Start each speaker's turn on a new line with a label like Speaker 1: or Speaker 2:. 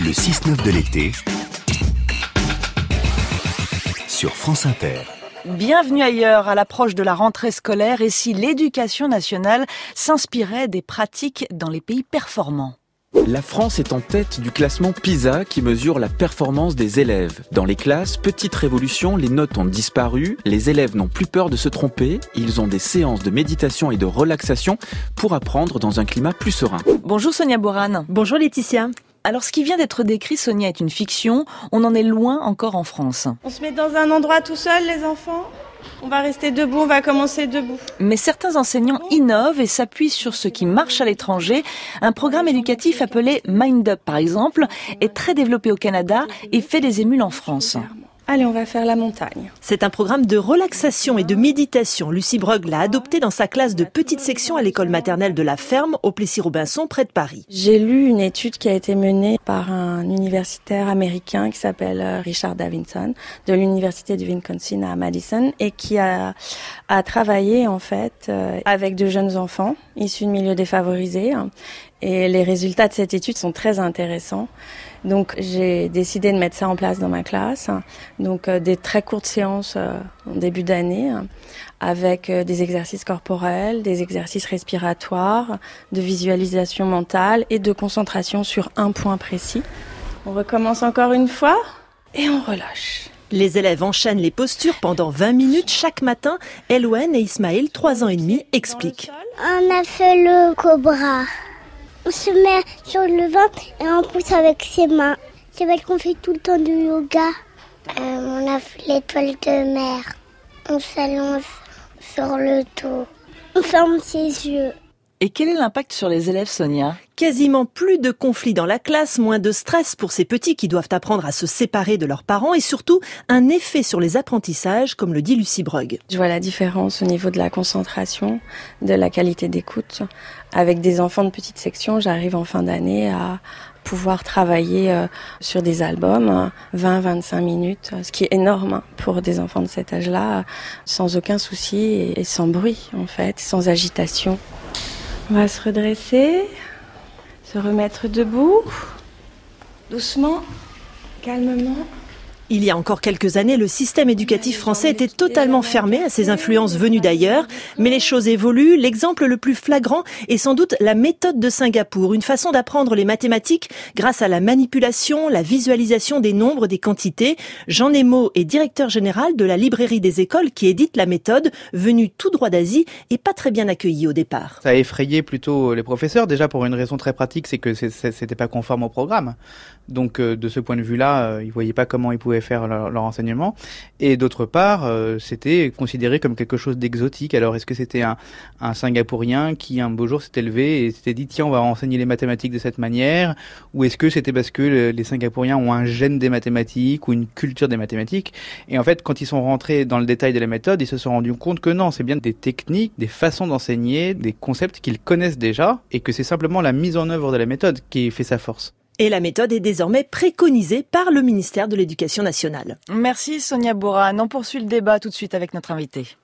Speaker 1: Le 6-9 de l'été sur France Inter.
Speaker 2: Bienvenue ailleurs à l'approche de la rentrée scolaire et si l'éducation nationale s'inspirait des pratiques dans les pays performants.
Speaker 3: La France est en tête du classement PISA qui mesure la performance des élèves. Dans les classes, petite révolution, les notes ont disparu, les élèves n'ont plus peur de se tromper, ils ont des séances de méditation et de relaxation pour apprendre dans un climat plus serein.
Speaker 2: Bonjour Sonia Boran.
Speaker 4: Bonjour Laetitia.
Speaker 2: Alors ce qui vient d'être décrit, Sonia, est une fiction. On en est loin encore en France.
Speaker 5: On se met dans un endroit tout seul, les enfants? On va rester debout, on va commencer debout.
Speaker 2: Mais certains enseignants innovent et s'appuient sur ce qui marche à l'étranger. Un programme éducatif appelé Mind Up, par exemple, est très développé au Canada et fait des émules en France.
Speaker 5: Allez, on va faire la montagne.
Speaker 4: C'est un programme de relaxation et de méditation. Lucie Brugg l'a adopté dans sa classe de petite section à l'école maternelle de la Ferme, au Plessis-Robinson, près de Paris.
Speaker 5: J'ai lu une étude qui a été menée par un universitaire américain qui s'appelle euh, Richard Davidson, de l'université du Wisconsin à Madison, et qui a, a travaillé en fait euh, avec de jeunes enfants issus de milieux défavorisés. Et les résultats de cette étude sont très intéressants. Donc j'ai décidé de mettre ça en place dans ma classe. Donc euh, des très courtes séances euh, en début d'année avec euh, des exercices corporels, des exercices respiratoires, de visualisation mentale et de concentration sur un point précis. On recommence encore une fois et on relâche.
Speaker 4: Les élèves enchaînent les postures pendant 20 minutes chaque matin. Elouen et Ismaël, 3 ans et demi, expliquent.
Speaker 6: On a fait le cobra on se met sur le ventre et on pousse avec ses mains. C'est vrai qu'on fait tout le temps du yoga. Euh, on a fait l'étoile de mer. On s'allonge sur le dos. On ferme ses yeux.
Speaker 2: Et quel est l'impact sur les élèves, Sonia?
Speaker 4: Quasiment plus de conflits dans la classe, moins de stress pour ces petits qui doivent apprendre à se séparer de leurs parents et surtout un effet sur les apprentissages, comme le dit Lucie Brugg.
Speaker 5: Je vois la différence au niveau de la concentration, de la qualité d'écoute. Avec des enfants de petite section, j'arrive en fin d'année à pouvoir travailler euh, sur des albums 20-25 minutes, ce qui est énorme pour des enfants de cet âge-là, sans aucun souci et sans bruit en fait, sans agitation. On va se redresser, se remettre debout, doucement, calmement.
Speaker 4: Il y a encore quelques années, le système éducatif français était totalement fermé à ces influences venues d'ailleurs, mais les choses évoluent. L'exemple le plus flagrant est sans doute la méthode de Singapour, une façon d'apprendre les mathématiques grâce à la manipulation, la visualisation des nombres, des quantités. Jean Nemo est directeur général de la librairie des écoles qui édite la méthode, venue tout droit d'Asie et pas très bien accueillie au départ.
Speaker 7: Ça a effrayé plutôt les professeurs, déjà pour une raison très pratique, c'est que c'était pas conforme au programme. Donc euh, de ce point de vue-là, euh, ils voyaient pas comment ils pouvaient faire leur, enseignement. Et d'autre part, euh, c'était considéré comme quelque chose d'exotique. Alors est-ce que c'était un, un Singapourien qui un beau jour s'était levé et s'était dit tiens on va enseigner les mathématiques de cette manière? Ou est-ce que c'était parce que les Singapouriens ont un gène des mathématiques ou une culture des mathématiques? Et en fait, quand ils sont rentrés dans le détail de la méthode, ils se sont rendus compte que non, c'est bien des techniques, des façons d'enseigner, des concepts qu'ils connaissent déjà et que c'est simplement la mise en œuvre de la méthode qui fait sa force.
Speaker 4: Et la méthode est désormais préconisée par le ministère de l'Éducation nationale.
Speaker 2: Merci Sonia Boran. On poursuit le débat tout de suite avec notre invité.